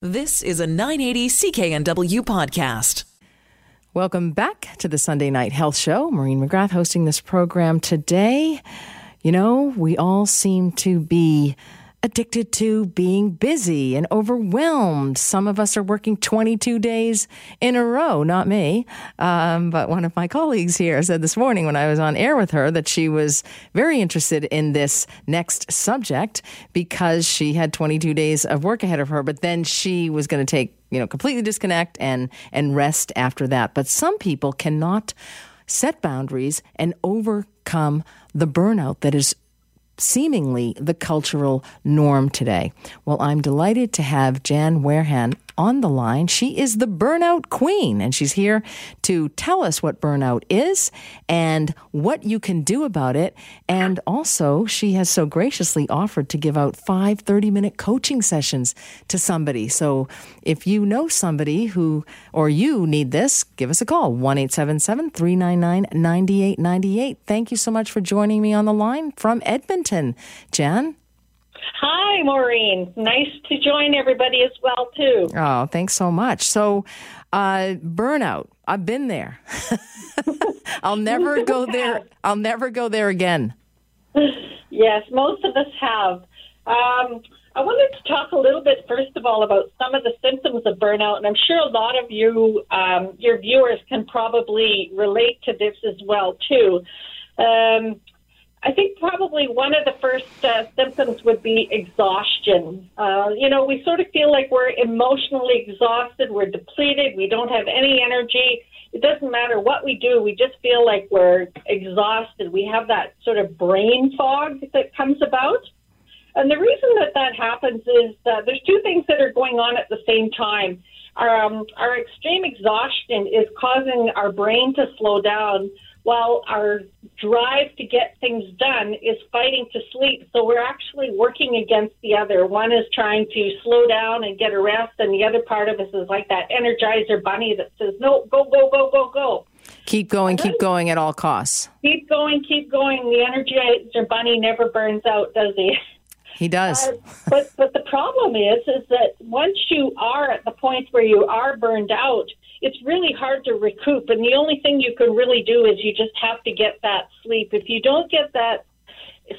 This is a 980 CKNW podcast. Welcome back to the Sunday Night Health Show. Maureen McGrath hosting this program today. You know, we all seem to be addicted to being busy and overwhelmed. Some of us are working 22 days in a row, not me. Um, but one of my colleagues here said this morning when I was on air with her that she was very interested in this next subject because she had 22 days of work ahead of her, but then she was going to take, you know, completely disconnect and, and rest after that. But some people cannot set boundaries and overcome the burnout that is seemingly the cultural norm today. Well, I'm delighted to have Jan Werhan on the line. She is the burnout queen, and she's here to tell us what burnout is and what you can do about it. And also, she has so graciously offered to give out five 30 minute coaching sessions to somebody. So if you know somebody who, or you need this, give us a call 1 877 399 9898. Thank you so much for joining me on the line from Edmonton, Jan. Hi, Maureen. Nice to join everybody as well too. Oh, thanks so much. So, uh, burnout. I've been there. I'll never go there. I'll never go there again. Yes, most of us have. Um, I wanted to talk a little bit, first of all, about some of the symptoms of burnout, and I'm sure a lot of you, um, your viewers, can probably relate to this as well too. Um, I think probably one of the first uh, symptoms would be exhaustion. Uh, you know, we sort of feel like we're emotionally exhausted, we're depleted, we don't have any energy. It doesn't matter what we do, we just feel like we're exhausted. We have that sort of brain fog that comes about. And the reason that that happens is uh, there's two things that are going on at the same time. Um, our extreme exhaustion is causing our brain to slow down while our drive to get things done is fighting to sleep. So we're actually working against the other. One is trying to slow down and get a rest, and the other part of us is like that energizer bunny that says, no, go, go, go, go, go. Keep going, keep going at all costs. Keep going, keep going. The energizer bunny never burns out, does he? He does. Uh, but but the problem is is that once you are at the point where you are burned out, it's really hard to recoup. And the only thing you can really do is you just have to get that sleep. If you don't get that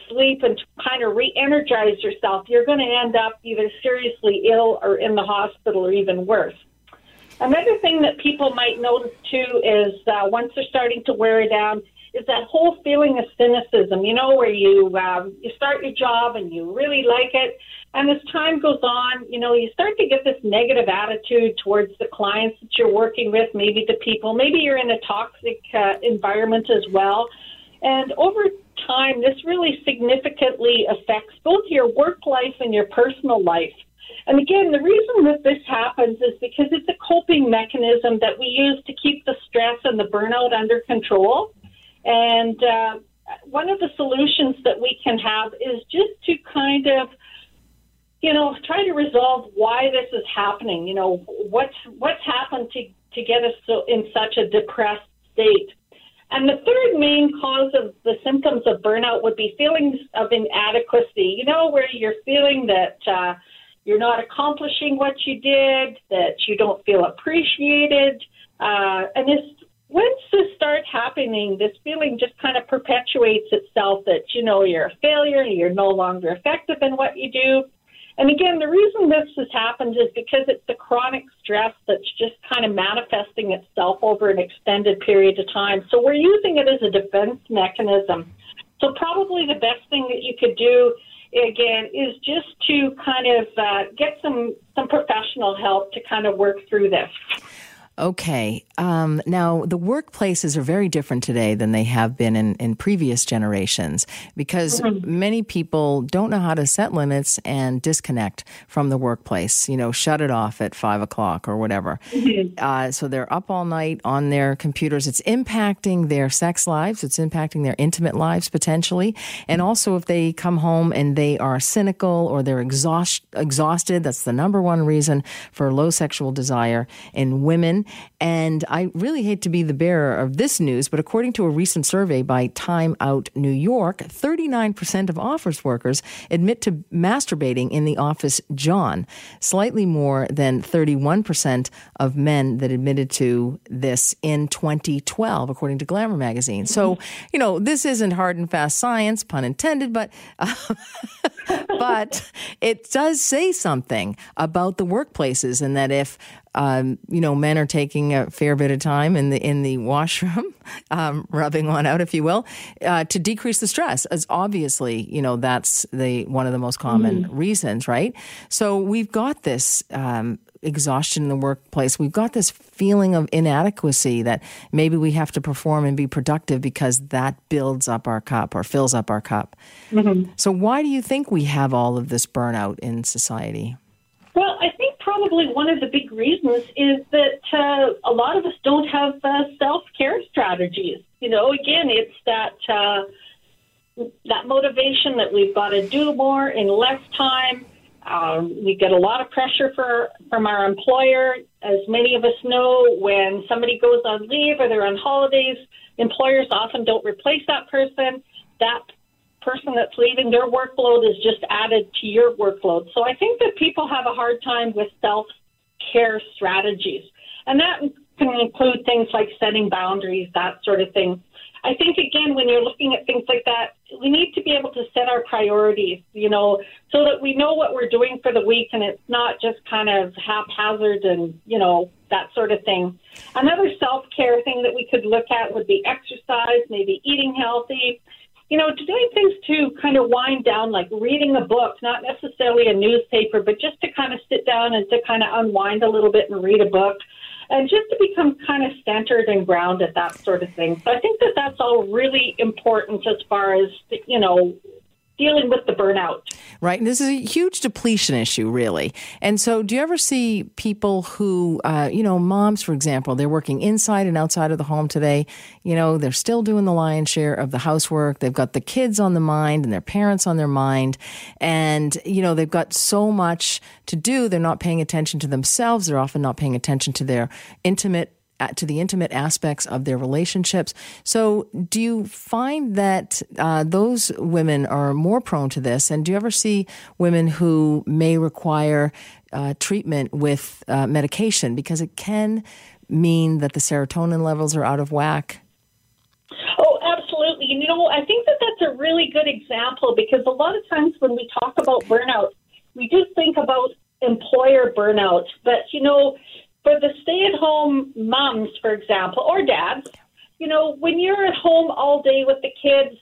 sleep and kind of re energize yourself, you're going to end up either seriously ill or in the hospital or even worse. Another thing that people might notice too is uh, once they're starting to wear down, is that whole feeling of cynicism, you know, where you um, you start your job and you really like it, and as time goes on, you know, you start to get this negative attitude towards the clients that you're working with, maybe the people, maybe you're in a toxic uh, environment as well, and over time, this really significantly affects both your work life and your personal life. And again, the reason that this happens is because it's a coping mechanism that we use to keep the stress and the burnout under control. And uh, one of the solutions that we can have is just to kind of, you know, try to resolve why this is happening. You know, what's what's happened to to get us so in such a depressed state. And the third main cause of the symptoms of burnout would be feelings of inadequacy. You know, where you're feeling that uh, you're not accomplishing what you did, that you don't feel appreciated, uh, and this once this starts happening, this feeling just kind of perpetuates itself that, you know, you're a failure, you're no longer effective in what you do. And again, the reason this has happened is because it's the chronic stress that's just kind of manifesting itself over an extended period of time. So we're using it as a defense mechanism. So probably the best thing that you could do again is just to kind of uh, get some some professional help to kind of work through this. Okay. Um, now, the workplaces are very different today than they have been in, in previous generations because mm-hmm. many people don't know how to set limits and disconnect from the workplace, you know, shut it off at five o'clock or whatever. Mm-hmm. Uh, so they're up all night on their computers. It's impacting their sex lives, it's impacting their intimate lives potentially. And also, if they come home and they are cynical or they're exhaust, exhausted, that's the number one reason for low sexual desire in women And I really hate to be the bearer of this news, but according to a recent survey by Time Out New York, 39% of office workers admit to masturbating in the office John, slightly more than 31% of men that admitted to this in 2012, according to Glamour magazine. So, you know, this isn't hard and fast science, pun intended, but uh, but it does say something about the workplaces, and that if um, you know men are taking a fair bit of time in the in the washroom, um, rubbing one out, if you will, uh, to decrease the stress, as obviously you know that's the one of the most common mm. reasons, right? So we've got this um, exhaustion in the workplace. We've got this feeling of inadequacy that maybe we have to perform and be productive because that builds up our cup or fills up our cup. Mm-hmm. So, why do you think we have all of this burnout in society? Well, I think probably one of the big reasons is that uh, a lot of us don't have uh, self care strategies. You know, again, it's that. Uh, that motivation that we've got to do more in less time, um, we get a lot of pressure for, from our employer. As many of us know, when somebody goes on leave or they're on holidays, employers often don't replace that person. That person that's leaving, their workload is just added to your workload. So I think that people have a hard time with self care strategies. And that can include things like setting boundaries, that sort of thing. I think again, when you're looking at things like that, we need to be able to set our priorities, you know, so that we know what we're doing for the week and it's not just kind of haphazard and, you know, that sort of thing. Another self care thing that we could look at would be exercise, maybe eating healthy, you know, doing things to kind of wind down, like reading a book, not necessarily a newspaper, but just to kind of sit down and to kind of unwind a little bit and read a book and just to become kind of centered and grounded, that sort of thing. So I think that that's all really important as far as, you know, dealing with the burnout. Right. And this is a huge depletion issue, really. And so, do you ever see people who, uh, you know, moms, for example, they're working inside and outside of the home today? You know, they're still doing the lion's share of the housework. They've got the kids on the mind and their parents on their mind. And, you know, they've got so much to do. They're not paying attention to themselves. They're often not paying attention to their intimate to the intimate aspects of their relationships. So, do you find that uh, those women are more prone to this? And do you ever see women who may require uh, treatment with uh, medication because it can mean that the serotonin levels are out of whack? Oh, absolutely. You know, I think that that's a really good example because a lot of times when we talk about burnout, we do think about employer burnout, but you know, for the stay at home moms, for example, or dads, you know, when you're at home all day with the kids,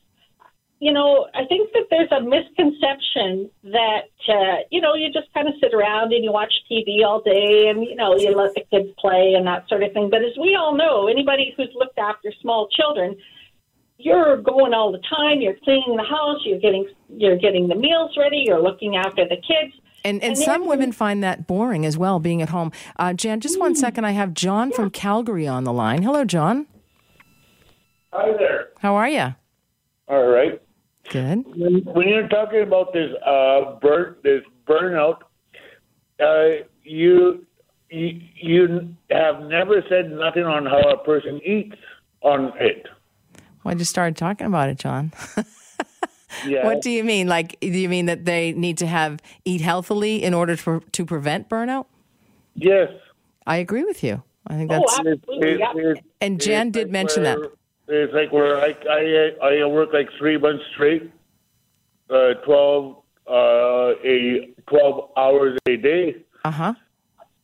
you know, I think that there's a misconception that, uh, you know, you just kind of sit around and you watch TV all day and, you know, you let the kids play and that sort of thing. But as we all know, anybody who's looked after small children, you're going all the time, you're cleaning the house, you're getting, you're getting the meals ready, you're looking after the kids. And, and, and some women find that boring as well, being at home. Uh, Jan, just one hmm. I have John yeah. from Calgary on the line. Hello, John. Hi there. How are you? All right. Good. When, when you're talking about this uh, burn, this burnout, uh, you, you you have never said nothing on how a person eats on it. Well, I just started talking about it, John. Yeah. What do you mean? Like, do you mean that they need to have eat healthily in order to, to prevent burnout? Yes. I agree with you. I think that's. Oh, absolutely. It, it, and Jan did like mention where, that. It's like where I, I, I work like three months straight, uh, 12, uh, a 12 hours a day. Uh huh.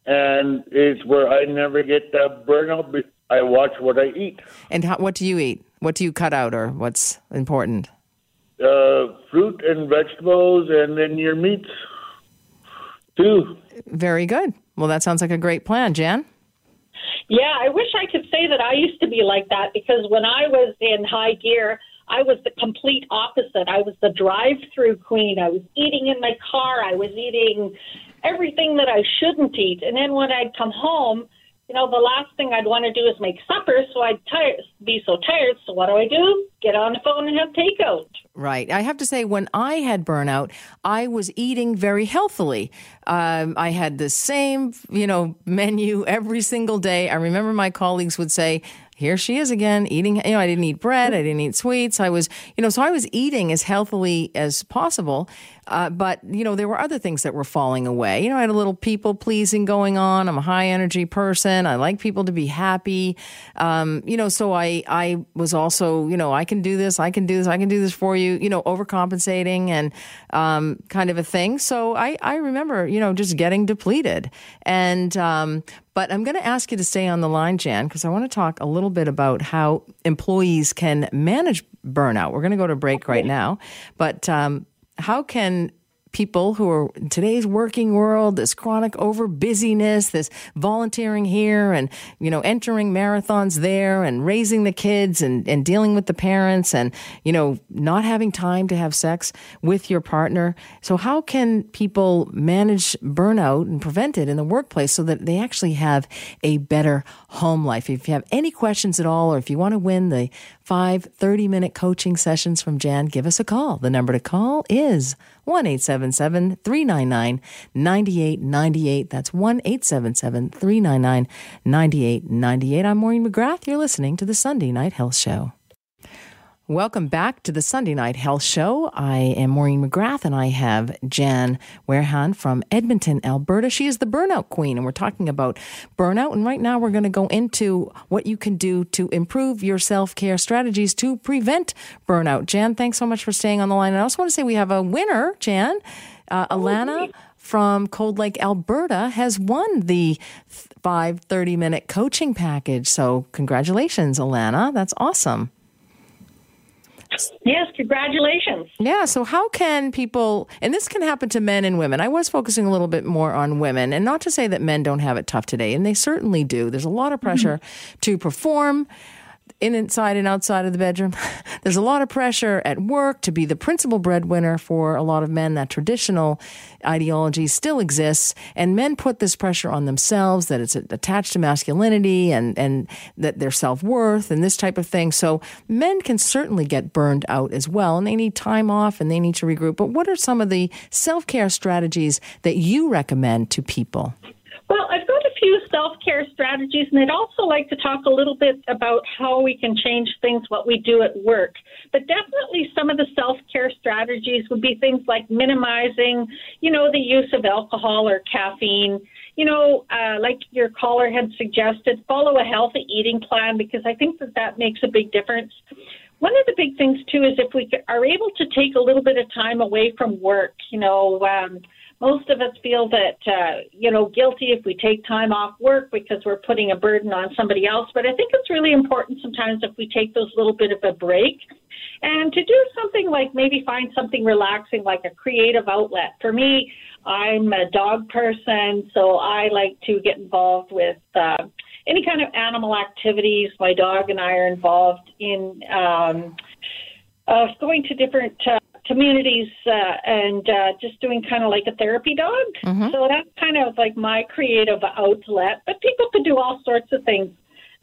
And it's where I never get that burnout. I watch what I eat. And how, what do you eat? What do you cut out, or what's important? Uh, fruit and vegetables, and then your meats too. Very good. Well, that sounds like a great plan, Jan. Yeah, I wish I could say that I used to be like that because when I was in high gear, I was the complete opposite. I was the drive through queen. I was eating in my car. I was eating everything that I shouldn't eat. And then when I'd come home, you know, the last thing I'd want to do is make supper, so I'd tire, be so tired. So what do I do? Get on the phone and have takeout. Right. I have to say, when I had burnout, I was eating very healthily. Um, I had the same, you know, menu every single day. I remember my colleagues would say, here she is again eating. You know, I didn't eat bread. I didn't eat sweets. I was, you know, so I was eating as healthily as possible. Uh, but, you know, there were other things that were falling away. You know, I had a little people pleasing going on. I'm a high energy person. I like people to be happy. Um, you know, so I, I was also, you know, I can do this. I can do this. I can do this for you, you know, overcompensating and um, kind of a thing. So I, I remember, you know, just getting depleted. And, um, but I'm going to ask you to stay on the line, Jan, because I want to talk a little bit about how employees can manage burnout. We're going to go to break right now. But um, how can people who are in today's working world, this chronic over busyness, this volunteering here and, you know, entering marathons there and raising the kids and, and dealing with the parents and, you know, not having time to have sex with your partner. So how can people manage burnout and prevent it in the workplace so that they actually have a better home life? If you have any questions at all, or if you want to win the five 30 minute coaching sessions from Jan, give us a call. The number to call is 1 877 399 9898. That's 1 877 399 9898. I'm Maureen McGrath. You're listening to the Sunday Night Health Show. Welcome back to the Sunday Night Health Show. I am Maureen McGrath and I have Jan Werhan from Edmonton, Alberta. She is the burnout queen and we're talking about burnout. And right now we're going to go into what you can do to improve your self care strategies to prevent burnout. Jan, thanks so much for staying on the line. And I also want to say we have a winner, Jan. Uh, Alana from Cold Lake, Alberta has won the five 30 minute coaching package. So congratulations, Alana. That's awesome. Yes, congratulations. Yeah, so how can people, and this can happen to men and women. I was focusing a little bit more on women, and not to say that men don't have it tough today, and they certainly do. There's a lot of pressure mm-hmm. to perform in inside and outside of the bedroom. There's a lot of pressure at work to be the principal breadwinner for a lot of men. That traditional ideology still exists, and men put this pressure on themselves that it's attached to masculinity and and that their self worth and this type of thing. So men can certainly get burned out as well, and they need time off and they need to regroup. But what are some of the self care strategies that you recommend to people? Well, I've got few self care strategies, and I'd also like to talk a little bit about how we can change things, what we do at work. But definitely, some of the self care strategies would be things like minimizing, you know, the use of alcohol or caffeine. You know, uh, like your caller had suggested, follow a healthy eating plan because I think that that makes a big difference. One of the big things too is if we are able to take a little bit of time away from work, you know. Um, most of us feel that uh, you know guilty if we take time off work because we're putting a burden on somebody else. But i think it's really important sometimes if we take those little bit of a break and to do something like maybe find something relaxing like a creative outlet. For me i'm a dog person so i like to get involved with uh, any kind of animal activities. My dog and i are involved in um, uh, going to different uh, communities uh, and uh, just doing kind of like a therapy dog. Mm-hmm. So that's kind of like my creative outlet. But people could do all sorts of things.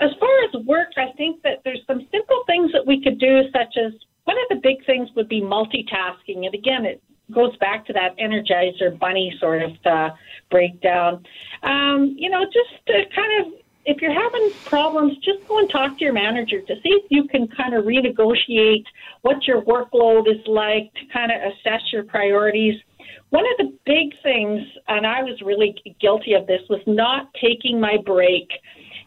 As far as work, I think that there's some simple things that we could do, such as one of the big things would be multitasking. And again, it goes back to that energizer bunny sort of uh, breakdown. Um, you know, just to kind of if you're having problems, just go and talk to your manager to see if you can kind of renegotiate what your workload is like to kind of assess your priorities. One of the big things, and I was really guilty of this, was not taking my break.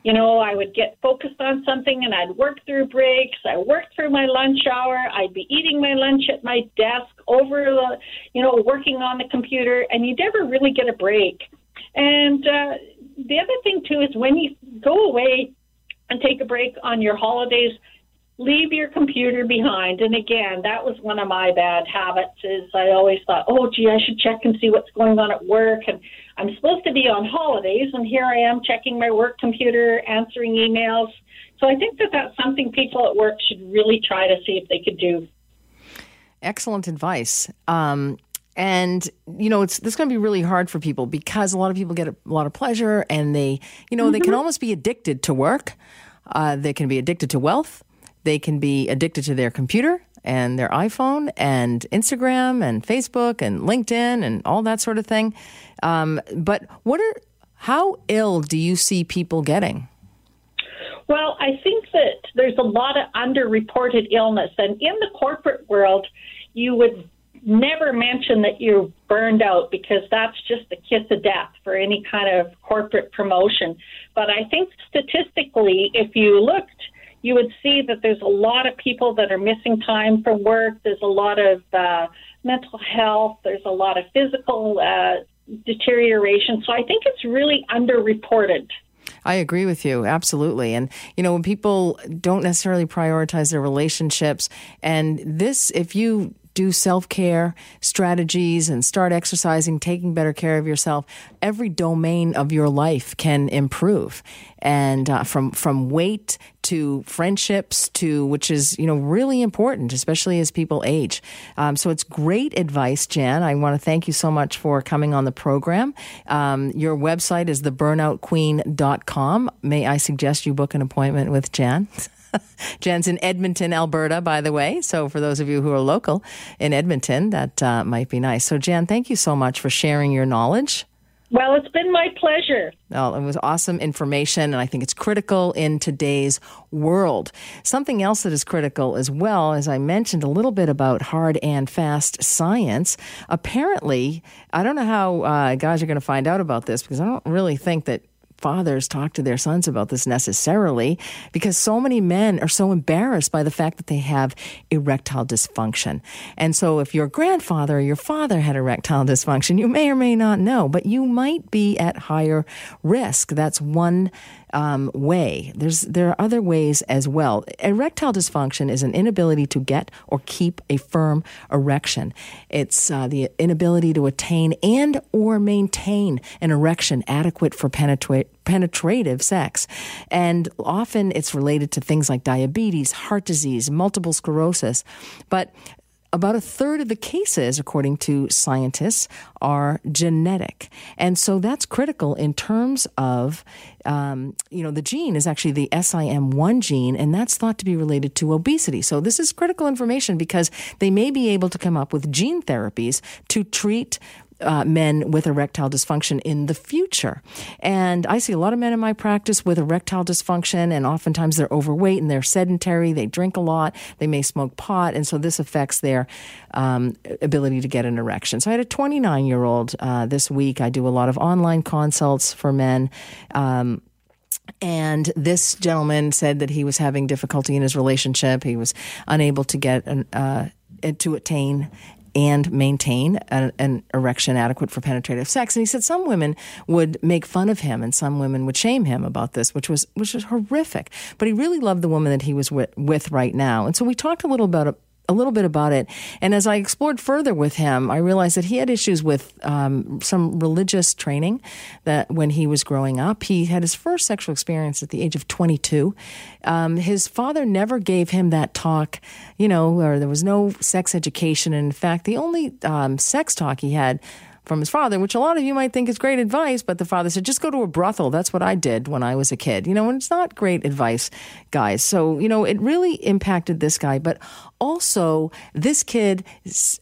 You know, I would get focused on something and I'd work through breaks. I worked through my lunch hour. I'd be eating my lunch at my desk over the, you know, working on the computer, and you never really get a break. And uh, the other thing too is when you go away and take a break on your holidays, leave your computer behind. And again, that was one of my bad habits. Is I always thought, oh, gee, I should check and see what's going on at work, and I'm supposed to be on holidays, and here I am checking my work computer, answering emails. So I think that that's something people at work should really try to see if they could do. Excellent advice. Um, and you know it's this going to be really hard for people because a lot of people get a lot of pleasure and they you know mm-hmm. they can mm-hmm. almost be addicted to work uh, they can be addicted to wealth they can be addicted to their computer and their iPhone and Instagram and Facebook and LinkedIn and all that sort of thing. Um, but what are how ill do you see people getting? Well, I think that there's a lot of underreported illness, and in the corporate world, you would never mention that you're burned out because that's just the kiss of death for any kind of corporate promotion. But I think statistically, if you looked, you would see that there's a lot of people that are missing time from work. There's a lot of uh, mental health. There's a lot of physical uh, deterioration. So I think it's really underreported. I agree with you absolutely. And you know, when people don't necessarily prioritize their relationships and this if you do self care strategies and start exercising, taking better care of yourself, every domain of your life can improve. And uh, from from weight to friendships to which is you know really important, especially as people age. Um, so it's great advice, Jan. I want to thank you so much for coming on the program. Um, your website is theburnoutqueen.com. May I suggest you book an appointment with Jan? Jen's in Edmonton, Alberta, by the way. So for those of you who are local in Edmonton, that uh, might be nice. So, Jan, thank you so much for sharing your knowledge. Well, it's been my pleasure. Well, it was awesome information, and I think it's critical in today's world. Something else that is critical as well, as I mentioned a little bit about hard and fast science. Apparently, I don't know how uh, guys are going to find out about this because I don't really think that fathers talk to their sons about this necessarily because so many men are so embarrassed by the fact that they have erectile dysfunction. And so if your grandfather or your father had erectile dysfunction, you may or may not know, but you might be at higher risk. That's one um, way. There's there are other ways as well. Erectile dysfunction is an inability to get or keep a firm erection. It's uh, the inability to attain and or maintain an erection adequate for penetrate penetrative sex. And often it's related to things like diabetes, heart disease, multiple sclerosis. But about a third of the cases, according to scientists, are genetic. And so that's critical in terms of, um, you know, the gene is actually the SIM1 gene, and that's thought to be related to obesity. So this is critical information because they may be able to come up with gene therapies to treat uh, men with erectile dysfunction in the future. And I see a lot of men in my practice with erectile dysfunction, and oftentimes they're overweight and they're sedentary. They drink a lot. They may smoke pot, and so this affects their um, ability to get an erection. So I had a 29 year old uh, this week. I do a lot of online consults for men. Um, and this gentleman said that he was having difficulty in his relationship. He was unable to get an, uh, to attain and maintain an, an, erection adequate for penetrative sex. And he said some women would make fun of him and some women would shame him about this, which was which was horrific. But he really loved the woman that he was with, with right now. And so we talked a little about a little bit about it. And as I explored further with him, I realized that he had issues with um, some religious training that when he was growing up. He had his first sexual experience at the age of 22. Um, his father never gave him that talk, you know, or there was no sex education. And in fact, the only um, sex talk he had from his father, which a lot of you might think is great advice, but the father said, just go to a brothel. That's what I did when I was a kid. You know, and it's not great advice, guys. So, you know, it really impacted this guy. But also, this kid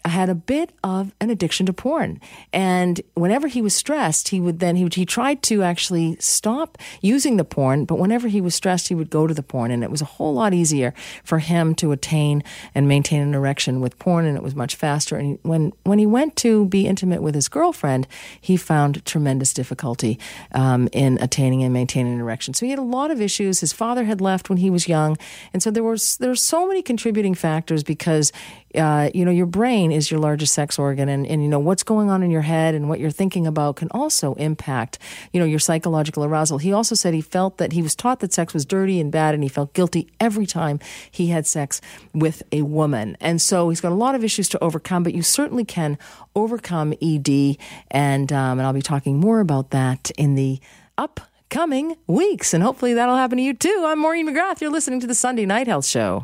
had a bit of an addiction to porn. And whenever he was stressed, he would then, he, would, he tried to actually stop using the porn, but whenever he was stressed, he would go to the porn. And it was a whole lot easier for him to attain and maintain an erection with porn, and it was much faster. And when, when he went to be intimate with his girlfriend, he found tremendous difficulty um, in attaining and maintaining an erection. So he had a lot of issues. His father had left when he was young. And so there was, there were so many contributing factors factors because uh, you know your brain is your largest sex organ, and, and you know what's going on in your head and what you're thinking about can also impact you know your psychological arousal. He also said he felt that he was taught that sex was dirty and bad, and he felt guilty every time he had sex with a woman, and so he's got a lot of issues to overcome. But you certainly can overcome ED, and um, and I'll be talking more about that in the upcoming weeks, and hopefully that'll happen to you too. I'm Maureen McGrath. You're listening to the Sunday Night Health Show.